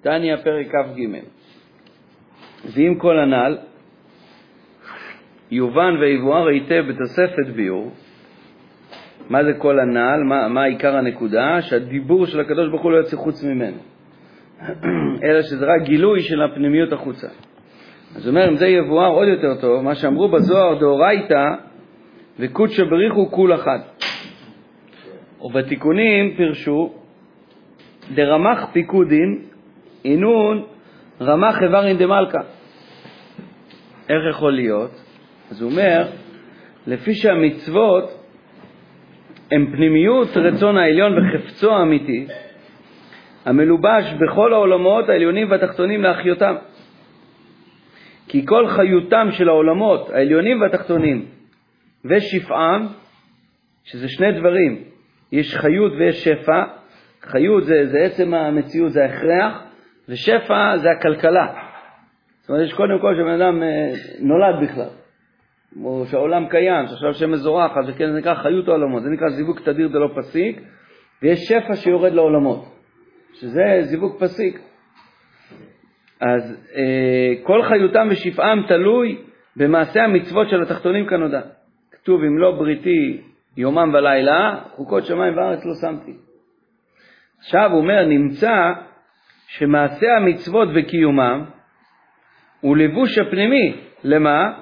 תניא פרק כ"ג. ועם כל הנ"ל יובן ויבואר היטב בתוספת ביור מה זה כל הנ"ל, מה, מה עיקר הנקודה, שהדיבור של הקדוש ברוך הוא לא יוצא חוץ ממנו, אלא שזה רק גילוי של הפנימיות החוצה. אז הוא אומר, אם זה יבואר עוד יותר טוב, מה שאמרו בזוהר דאורייתא וקודשא בריחו כול אחת. ובתיקונים פירשו דרמח פיקודין אינון רמח איברין דמלכה. איך יכול להיות? אז הוא אומר, לפי שהמצוות הן פנימיות רצון העליון וחפצו האמיתי, המלובש בכל העולמות העליונים והתחתונים להחיותם. כי כל חיותם של העולמות העליונים והתחתונים ושפעם, שזה שני דברים, יש חיות ויש שפע, חיות זה, זה עצם המציאות, זה ההכרח, ושפע זה הכלכלה. זאת אומרת, יש קודם כל שבן אדם אה, נולד בכלל, או שהעולם קיים, שעכשיו שם מזורחת, וכן זה נקרא חיות העולמות, זה נקרא זיווג תדיר דלא פסיק, ויש שפע שיורד לעולמות, שזה זיווג פסיק. אז אה, כל חיותם ושפעם תלוי במעשה המצוות של התחתונים כנודע. כתוב אם לא בריתי יומם ולילה, חוקות שמיים וארץ לא שמתי. עכשיו הוא אומר, נמצא שמעשה המצוות וקיומם הוא לבוש הפנימי, למה?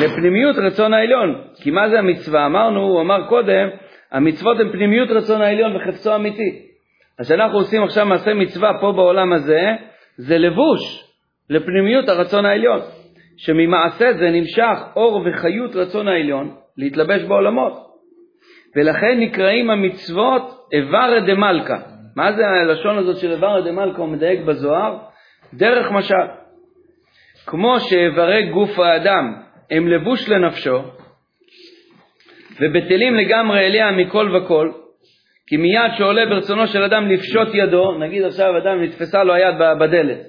לפנימיות רצון העליון. כי מה זה המצווה? אמרנו, הוא אמר קודם, המצוות הן פנימיות רצון העליון וחפצו אמיתי. אז כשאנחנו עושים עכשיו מעשה מצווה פה בעולם הזה, זה לבוש לפנימיות הרצון העליון, שממעשה זה נמשך אור וחיות רצון העליון להתלבש בעולמות. ולכן נקראים המצוות איברא דמלכה. מה זה הלשון הזאת של דמלכה, הוא מדייק בזוהר? דרך משל. כמו שאיברי גוף האדם הם לבוש לנפשו, ובטלים לגמרי אליה מכל וכל, כי מיד שעולה ברצונו של אדם לפשוט ידו, נגיד עכשיו אדם נתפסה לו היד בדלת,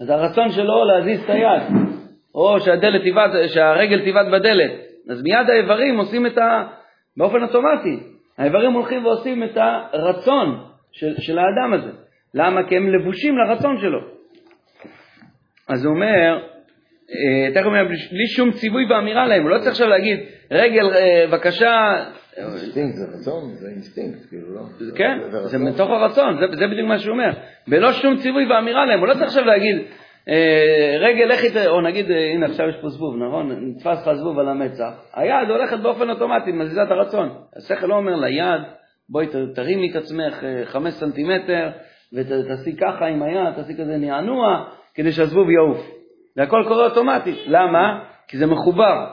אז הרצון שלו להזיז את היד, או תיבד, שהרגל תיבד בדלת, אז מיד האיברים עושים את ה... באופן אוטומטי. האיברים הולכים ועושים את הרצון של, של האדם הזה. למה? כי הם לבושים לרצון שלו. אז הוא אומר, אה, תכף הוא אומר, בלי שום ציווי ואמירה להם, הוא לא צריך עכשיו להגיד, רגל, אה, בבקשה... אינסטינקט זה רצון, זה אינסטינקט, כאילו לא. כן, זה מתוך הרצון, זה, בדיוק מה שהוא אומר. בלא שום ציווי ואמירה להם, הוא לא צריך עכשיו להגיד, אה, רגל לכי, או נגיד, הנה עכשיו יש פה זבוב, נכון? נתפס לך זבוב על המצח, היד הולכת באופן אוטומטי, מזיזה את הרצון. השכל לא אומר ליד, בואי תרימי את עצמך אה, חמש סנטימטר, ותעשי ככה עם היד, תעשי כזה נענוע, כדי שהזבוב יעוף. זה הכל קורה אוטומטית. למה? כי זה מחובר.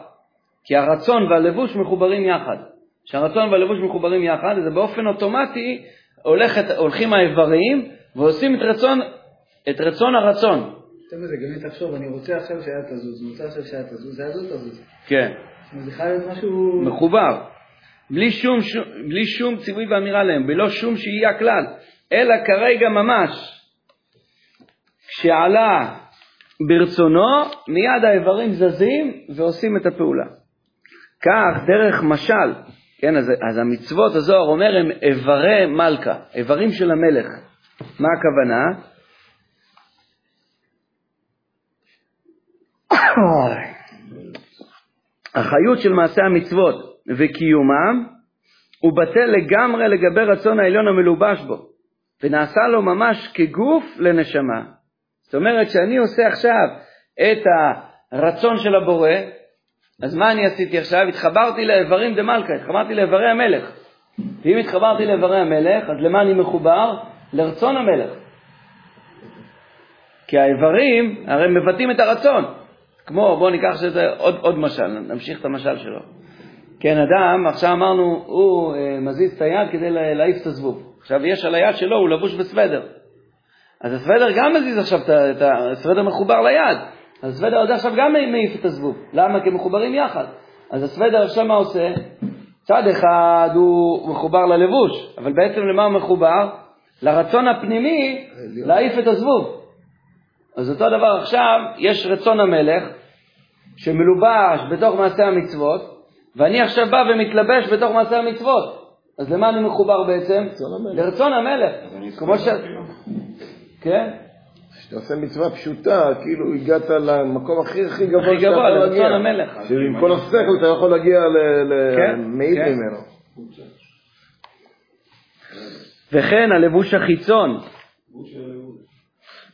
כי הרצון והלבוש מחוברים יחד. כשהרצון והלבוש מחוברים יחד, זה באופן אוטומטי הולכת, הולכים האיברים ועושים את רצון, את רצון הרצון. מזה, גם אם תחשוב, אני רוצה עכשיו שהיד תזוז, אני רוצה עכשיו שהיד תזוז, היד לא תזוז. כן. זה חייב להיות משהו... מחובר. בלי שום, בלי שום ציווי ואמירה להם, בלא שום שהייה כלל, אלא כרגע ממש. כשעלה ברצונו, מיד האיברים זזים ועושים את הפעולה. כך, דרך משל, כן, אז, אז המצוות, הזוהר אומר, הם איברי מלכה, איברים של המלך. מה הכוונה? החיות של מעשי המצוות וקיומם הוא בטל לגמרי לגבי רצון העליון המלובש בו, ונעשה לו ממש כגוף לנשמה. זאת אומרת שאני עושה עכשיו את הרצון של הבורא, אז מה אני עשיתי עכשיו? התחברתי לאיברים דמלכה, התחברתי לאיברי המלך. ואם התחברתי לאיברי המלך, אז למה אני מחובר? לרצון המלך. כי האיברים הרי מבטאים את הרצון. כמו, בואו ניקח שזה עוד, עוד משל, נמשיך את המשל שלו. כן, אדם, עכשיו אמרנו, הוא אה, מזיז את היד כדי להעיף את הזבוב. עכשיו יש על היד שלו, הוא לבוש בסוודר. אז הסוודר גם מזיז עכשיו, את הסוודר מחובר ליד. אז הסוודר הזה עכשיו גם מעיף את הזבוב. למה? כי הם מחוברים יחד. אז הסוודר עכשיו מה עושה? צד אחד הוא מחובר ללבוש, אבל בעצם למה הוא מחובר? לרצון הפנימי להעיף את הזבוב. אז אותו דבר עכשיו, יש רצון המלך, שמלובש בתוך מעשה המצוות, ואני עכשיו בא ומתלבש בתוך מעשה המצוות. אז למה אני מחובר בעצם? לרצון המלך. כמו ש... כן? כשאתה עושה מצווה פשוטה, כאילו הגעת למקום הכי הכי גבוה הכי שאתה גבוה, יכול לרצון להגיע. המלך. שעם כל השכל אתה יכול להגיע כן, למעיט כן. ממנו. וכן הלבוש החיצון,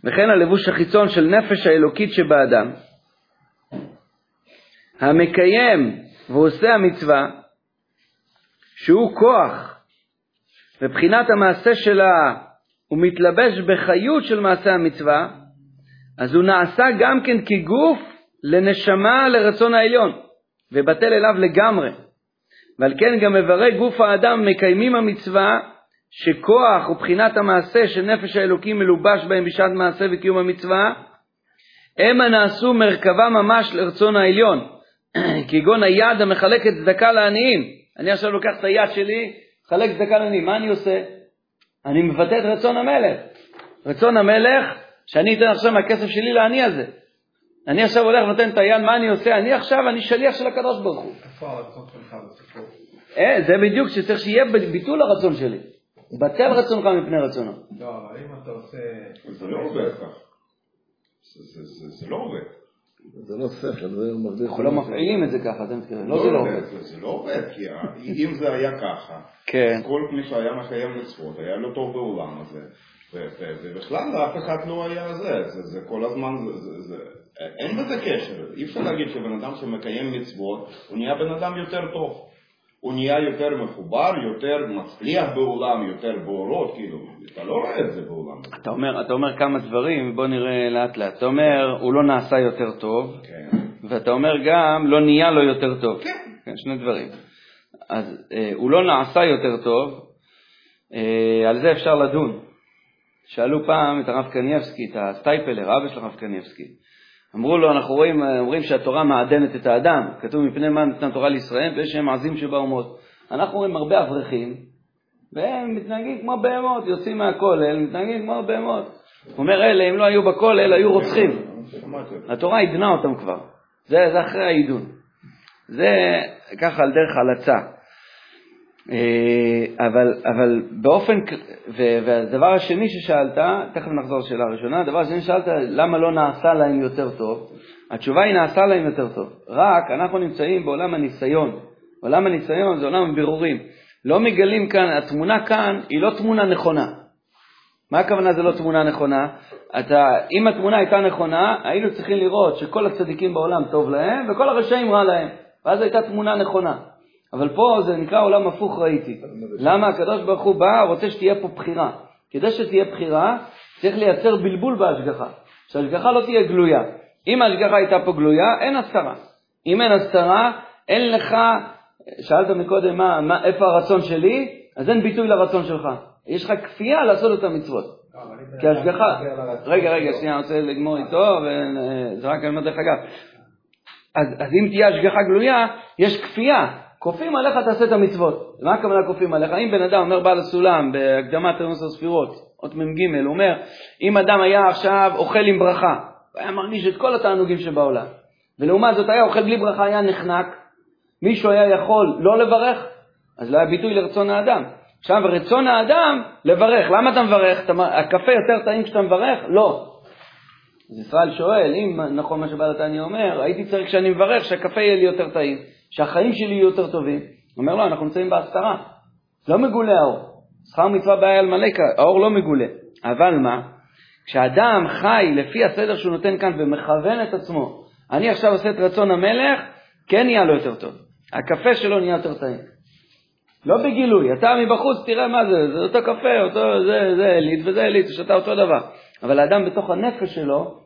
וכן הלבוש החיצון של נפש האלוקית שבאדם, המקיים ועושה המצווה, שהוא כוח, ובחינת המעשה שלה הוא מתלבש בחיות של מעשה המצווה, אז הוא נעשה גם כן כגוף לנשמה לרצון העליון, ובטל אליו לגמרי. ועל כן גם איברי גוף האדם מקיימים המצווה שכוח ובחינת המעשה של נפש האלוקים מלובש בהם בשעת מעשה וקיום המצווה, המה נעשו מרכבה ממש לרצון העליון, כגון היד המחלקת צדקה לעניים. אני עכשיו לוקח את היד שלי, מחלק צדקה לעניים, מה אני עושה? אני מבטא את רצון המלך. רצון המלך, שאני אתן עכשיו מהכסף שלי לעני הזה. אני עכשיו הולך ונותן את היד, מה אני עושה? אני עכשיו, אני שליח של הקדוש ברוך הוא. איפה הרצון שלך בסיפור? אה, זה בדיוק שצריך שיהיה ביטול הרצון שלי. בטל רצונך מפני רצונו. לא, אבל אם אתה עושה... זה לא עובד ככה. זה לא עובד. זה לא שכל, זה מרוויח. אנחנו לא מפעילים את זה ככה, אתם מתכוונים. לא זה זה לא עובד. זה- זה לא עובד, כי אם זה היה ככה, כן. כל מי שהיה מקיים מצוות היה לו טוב בעולם הזה, ובכלל אף אחד לא היה זה, זה, זה כל הזמן, זה, זה, זה, אין בזה קשר, אי אפשר להגיד שבן אדם שמקיים מצוות, הוא נהיה בן אדם יותר טוב. הוא נהיה יותר מחובר, יותר מצליח בעולם, יותר באורות, כאילו, אתה לא רואה את זה בעולם. אתה אומר, אתה אומר כמה דברים, בוא נראה לאט לאט. אתה אומר, הוא לא נעשה יותר טוב, כן. ואתה אומר גם, לא נהיה לו יותר טוב. כן. כן, שני דברים. אז אה, הוא לא נעשה יותר טוב, אה, על זה אפשר לדון. שאלו פעם את הרב קניבסקי, את הסטייפלר, אבא של הרב קניבסקי. אמרו לו, אנחנו רואים, אומרים שהתורה מעדנת את האדם, כתוב מפני מה נתנה תורה לישראל, ויש שהם עזים שבאומות. אנחנו רואים הרבה אברכים, והם מתנהגים כמו בהמות, יוצאים מהכולל, מתנהגים כמו בהמות. הוא אומר, אלה, אם לא היו בכולל, היו רוצחים. התורה עידנה אותם כבר. זה, זה אחרי העידון. זה ככה על דרך הלצה. אה, אבל, אבל באופן, והדבר השני ששאלת, תכף נחזור לשאלה הראשונה, הדבר השני ששאלת, למה לא נעשה להם יותר טוב? התשובה היא נעשה להם יותר טוב. רק אנחנו נמצאים בעולם הניסיון. עולם הניסיון זה עולם הבירורים. לא מגלים כאן, התמונה כאן היא לא תמונה נכונה. מה הכוונה זה לא תמונה נכונה? אתה, אם התמונה הייתה נכונה, היינו צריכים לראות שכל הצדיקים בעולם טוב להם וכל הרשעים רע להם, ואז הייתה תמונה נכונה. אבל פה זה נקרא עולם הפוך ראיתי. למה הקדוש ברוך הוא בא, רוצה שתהיה פה בחירה. כדי שתהיה בחירה, צריך לייצר בלבול בהשגחה. שההשגחה לא תהיה גלויה. אם ההשגחה הייתה פה גלויה, אין הסתרה. אם אין הסתרה, אין לך, שאלת מקודם מה, מה, איפה הרצון שלי, אז אין ביטוי לרצון שלך. יש לך כפייה לעשות את המצוות. כי השגחה, רגע, רגע, שנייה, אני רוצה לגמור איתו, וזה רק אני אומר דרך אגב. אז, אז אם תהיה השגחה גלויה, יש כפייה. כופים עליך תעשה את המצוות. מה הכוונה כופים עליך? אם בן אדם אומר בעל הסולם בהקדמת תרמוס הספירות, אות מ"ג, הוא אומר, אם אדם היה עכשיו אוכל עם ברכה, היה מרגיש את כל התענוגים שבעולם, ולעומת זאת היה אוכל בלי ברכה, היה נחנק, מישהו היה יכול לא לברך, אז לא היה ביטוי לרצון האדם. עכשיו, רצון האדם, לברך. למה אתה מברך? אתה, הקפה יותר טעים כשאתה מברך? לא. אז ישראל שואל, אם נכון מה שבעל התניא אומר, הייתי צריך כשאני מברך שהקפה יהיה לי יותר טעים, שהחיים שלי יהיו יותר טובים. הוא אומר, לא, אנחנו נמצאים בהסתרה. לא מגולה האור. שכר מצווה בעיה על מלא, האור לא מגולה. אבל מה? כשאדם חי לפי הסדר שהוא נותן כאן ומכוון את עצמו, אני עכשיו עושה את רצון המלך, כן נהיה לו יותר טוב. הקפה שלו נהיה יותר טעים. לא בגילוי, אתה מבחוץ תראה מה זה, זה אותו קפה, אותו, זה, זה עילית וזה עילית, שאתה אותו דבר. אבל האדם בתוך הנפש שלו,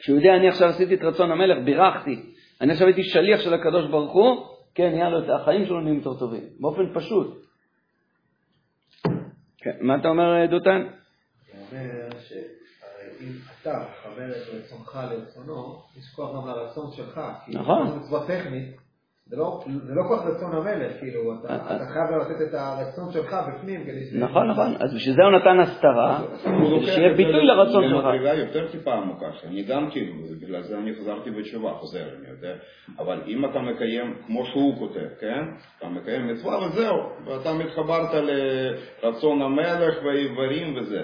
כשהוא יודע, אני עכשיו עשיתי את רצון המלך, בירכתי, אני עכשיו הייתי שליח של הקדוש ברוך הוא, כן, את החיים שלו נהיים יותר טובים, באופן פשוט. כן, מה אתה אומר, דותן? הוא אומר שאם אתה מכוון את רצונך לרצונו, יש כוח גם לרצון שלך. כי נכון. זו מצווה טכנית, זה לא, זה לא כוח רצון המלך, כאילו, אתה, אה, אתה חייב לתת את הרצון שלך בפנים כדי ש... נכון, נכון, אז בשביל זה הוא נתן הסתרה, כדי שיהיה ביטוי לרצון שלך. למדרגה יותר טיפה עמוקה, שאני גם כאילו, בגלל זה אני חזרתי בתשובה, חוזר, אני יודע, אבל אם אתה מקיים, כמו שהוא כותב, כן? אתה מקיים מצווה וזהו, ואתה מתחברת לרצון המלך והאיברים וזה.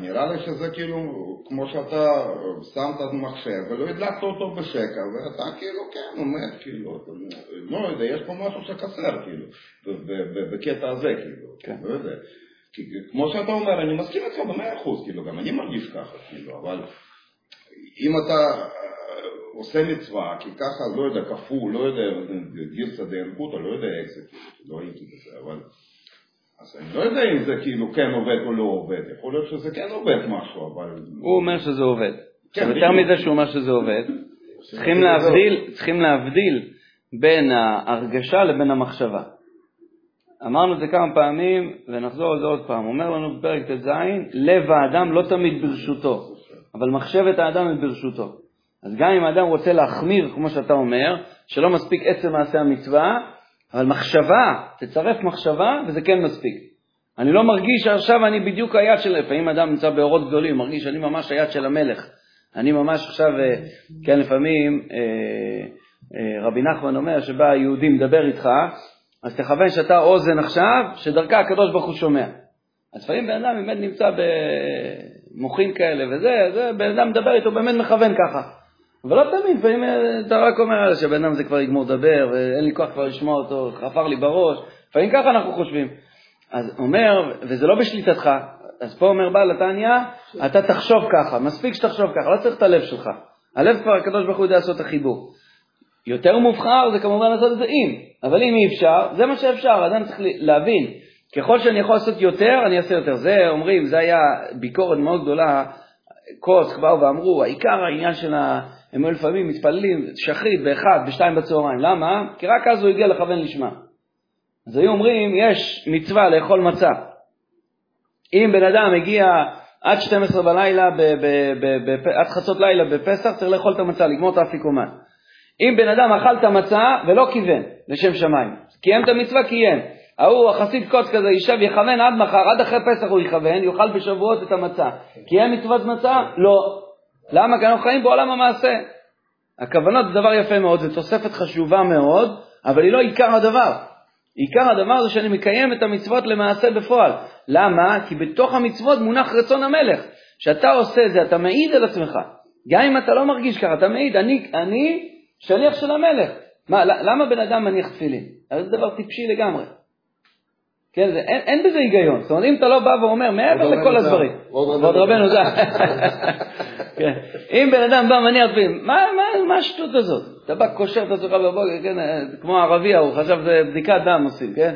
נראה לי שזה כאילו, כמו שאתה שמת מחשב ולא הדלקת אותו בשקע, ואתה כאילו, כן, עומד, כאילו, אתה לא יודע, יש פה משהו שחסר, כאילו, בקטע הזה, כאילו, כן. לא יודע. כמו שאתה אומר, אני מסכים איתך במאה אחוז, כאילו, גם אני מרגיש ככה, כאילו, אבל אם אתה אה, עושה מצווה, כי ככה, לא יודע, כפול, לא יודע, גירסא דאנקותא, לא יודע איך זה, כאילו, לא הייתי בזה, אבל... אז אני לא יודע אם זה כאילו כן עובד או לא עובד, יכול להיות שזה כן עובד משהו, אבל... הוא אומר שזה עובד. כן, יותר. מזה שהוא אומר שזה עובד, צריכים להבדיל, צריכים להבדיל בין ההרגשה לבין המחשבה. אמרנו את זה כמה פעמים, ונחזור על זה עוד פעם. אומר לנו בפרק ט"ז, לב האדם לא תמיד ברשותו, אבל מחשבת האדם היא ברשותו. אז גם אם האדם רוצה להחמיר, כמו שאתה אומר, שלא מספיק עצם מעשה המצווה, אבל מחשבה, תצרף מחשבה, וזה כן מספיק. אני לא מרגיש שעכשיו אני בדיוק היד של, לפעמים אדם נמצא באורות גדולים, מרגיש שאני ממש היד של המלך. אני ממש עכשיו, אה, כן, לפעמים אה, אה, רבי נחמן אומר שבא יהודי מדבר איתך, אז תכוון שאתה אוזן עכשיו, שדרכה הקדוש ברוך הוא שומע. אז לפעמים בן אדם באמת נמצא במוחין כאלה וזה, זה, בן אדם מדבר איתו, באמת מכוון ככה. אבל לא תמיד, לפעמים אה, אתה רק אומר "יאללה, שבן אדם זה כבר יגמור לדבר, ואין לי כוח כבר לשמוע אותו, חפר לי בראש. לפעמים ככה אנחנו חושבים. אז אומר, וזה לא בשליטתך, אז פה אומר בעל התניא, אתה תחשוב ככה, מספיק שתחשוב ככה, לא צריך את הלב שלך. הלב כבר הקדוש ברוך הוא יודע לעשות את החיבור. יותר מובחר זה כמובן לעשות את זה אם, אבל אם אי אפשר, זה מה שאפשר, אדם צריך להבין, ככל שאני יכול לעשות יותר, אני אעשה יותר. זה אומרים, זה היה ביקורת מאוד גדולה, קוסק באו ואמרו, העיקר העניין של ה... הם היו לפעמים מתפללים שחרית באחד, בשתיים בצהריים, למה? כי רק אז הוא הגיע לכוון לשמה. אז היו אומרים, יש מצווה לאכול מצה. אם בן אדם הגיע עד 12 בלילה, ב- ב- ב- ב- עד חצות לילה בפסח, צריך לאכול את המצה, לגמור את האפיקומן. אם בן אדם אכל את המצה ולא כיוון לשם שמיים, קיים את המצווה, קיים. ההוא, החסיד קוץ כזה, יישב, יכוון עד מחר, עד אחרי פסח הוא יכוון, יאכל בשבועות את המצה. קיים מצוות מצה? לא. למה? כי אנחנו חיים בעולם המעשה. הכוונות זה דבר יפה מאוד, זו תוספת חשובה מאוד, אבל היא לא עיקר הדבר. עיקר הדבר זה שאני מקיים את המצוות למעשה בפועל. למה? כי בתוך המצוות מונח רצון המלך. כשאתה עושה את זה, אתה מעיד על עצמך. גם אם אתה לא מרגיש ככה, אתה מעיד, אני, אני שליח של המלך. מה, למה בן אדם מניח תפילין? הרי זה דבר טיפשי לגמרי. כן, זה, אין, אין בזה היגיון. זאת אומרת, אם אתה לא בא ואומר, מעבר לכל הדברים. עוד רבנו זר. כן. אם בן אדם בא מניח תפילין, מה, מה, מה השטות הזאת? אתה בא קושר את עצמך בבוקר, כן, אה, כמו הערבי ההוא, חשב זה בדיקת דם עושים, כן?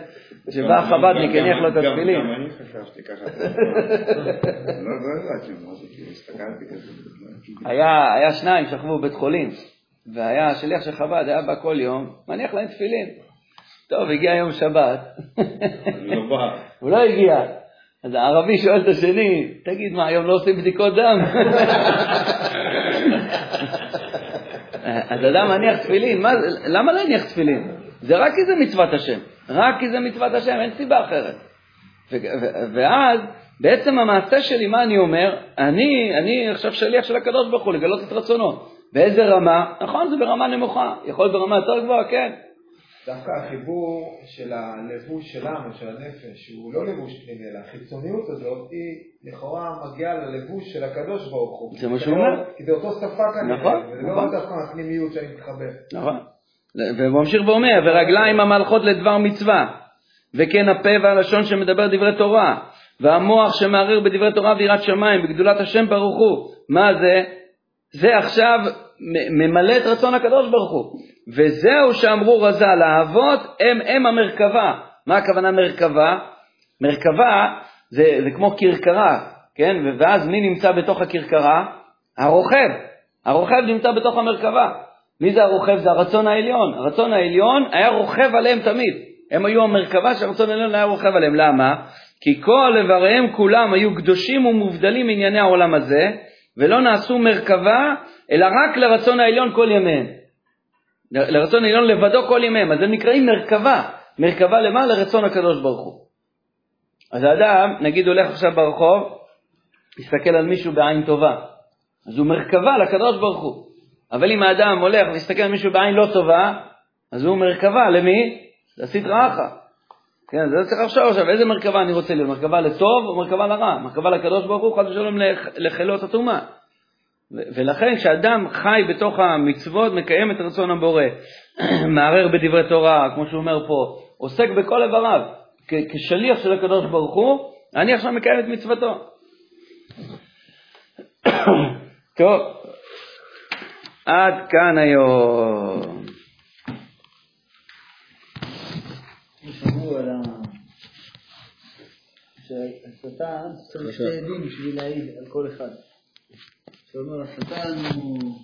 שבא החב"דניק, גם- הניח לו את התפילין. גם אני חשבתי ככה. לא לא ידעתי מה זה, כאילו, הסתכלתי כזה. היה, שניים שכבו בבית חולים, והיה שליח של חב"ד, היה בא כל יום, מניח להם תפילין. טוב, הגיע יום שבת, לא. הוא לא הגיע. אז הערבי שואל את השני, תגיד, מה, היום לא עושים בדיקות דם? אז אדם מניח תפילין, מה, למה להניח תפילין? זה רק כי זה מצוות השם, רק כי זה מצוות השם, אין סיבה אחרת. ואז בעצם המעשה שלי, מה אני אומר? אני, אני עכשיו שליח של הקדוש ברוך הוא לגלות את רצונו. באיזה רמה? נכון, זה ברמה נמוכה. יכול להיות ברמה יותר גבוהה, כן. דווקא החיבור של הלבוש שלנו, של הנפש, הוא לא לבוש פנימי, אלא החיצוניות הזאת, היא לכאורה מגיעה ללבוש של הקדוש ברוך הוא. זה מה שהוא לא- אומר. כי זה אותו שפה כנראה, נכון, וזה נכון. לא דווקא הפנימיות שאני מתחבר. נכון. והוא ממשיך ואומר, ורגליים המלכות לדבר מצווה, וכן הפה והלשון שמדבר דברי תורה, והמוח שמערער בדברי תורה ויראת שמיים, בגדולת השם ברוך הוא. מה זה? זה עכשיו ממלא את רצון הקדוש ברוך הוא. וזהו שאמרו רז"ל, האבות הם הם המרכבה. מה הכוונה מרכבה? מרכבה זה, זה כמו כרכרה, כן? ואז מי נמצא בתוך הכרכרה? הרוכב. הרוכב נמצא בתוך המרכבה. מי זה הרוכב? זה הרצון העליון. הרצון העליון היה רוכב עליהם תמיד. הם היו המרכבה שהרצון העליון היה רוכב עליהם. למה? כי כל איבריהם כולם היו קדושים ומובדלים מענייני העולם הזה, ולא נעשו מרכבה, אלא רק לרצון העליון כל ימיהם. לרצון העליון לבדו כל ימיהם. אז הם נקראים מרכבה. מרכבה למה? לרצון הקדוש ברוך הוא. אז האדם, נגיד הולך עכשיו ברחוב, מסתכל על מישהו בעין טובה. אז הוא מרכבה לקדוש ברוך הוא. אבל אם האדם הולך ומסתכל על מישהו בעין לא טובה, אז הוא מרכבה למי? לסטרא אחא. כן, זה צריך לחשוב עכשיו, איזה מרכבה אני רוצה להיות, מרכבה לטוב או מרכבה לרע? מרכבה לקדוש ברוך הוא, חס ושלום לח- לחלות הטומאה. ולכן כשאדם חי בתוך המצוות, מקיים את רצון הבורא, מערער בדברי תורה, כמו שהוא אומר פה, עוסק בכל איבריו, כשליח של הקדוש ברוך הוא, אני עכשיו מקיים את מצוותו. טוב, עד כאן היום. שהשטן צריך שתי עדים בשביל להעיד על כל אחד. 这个时代呢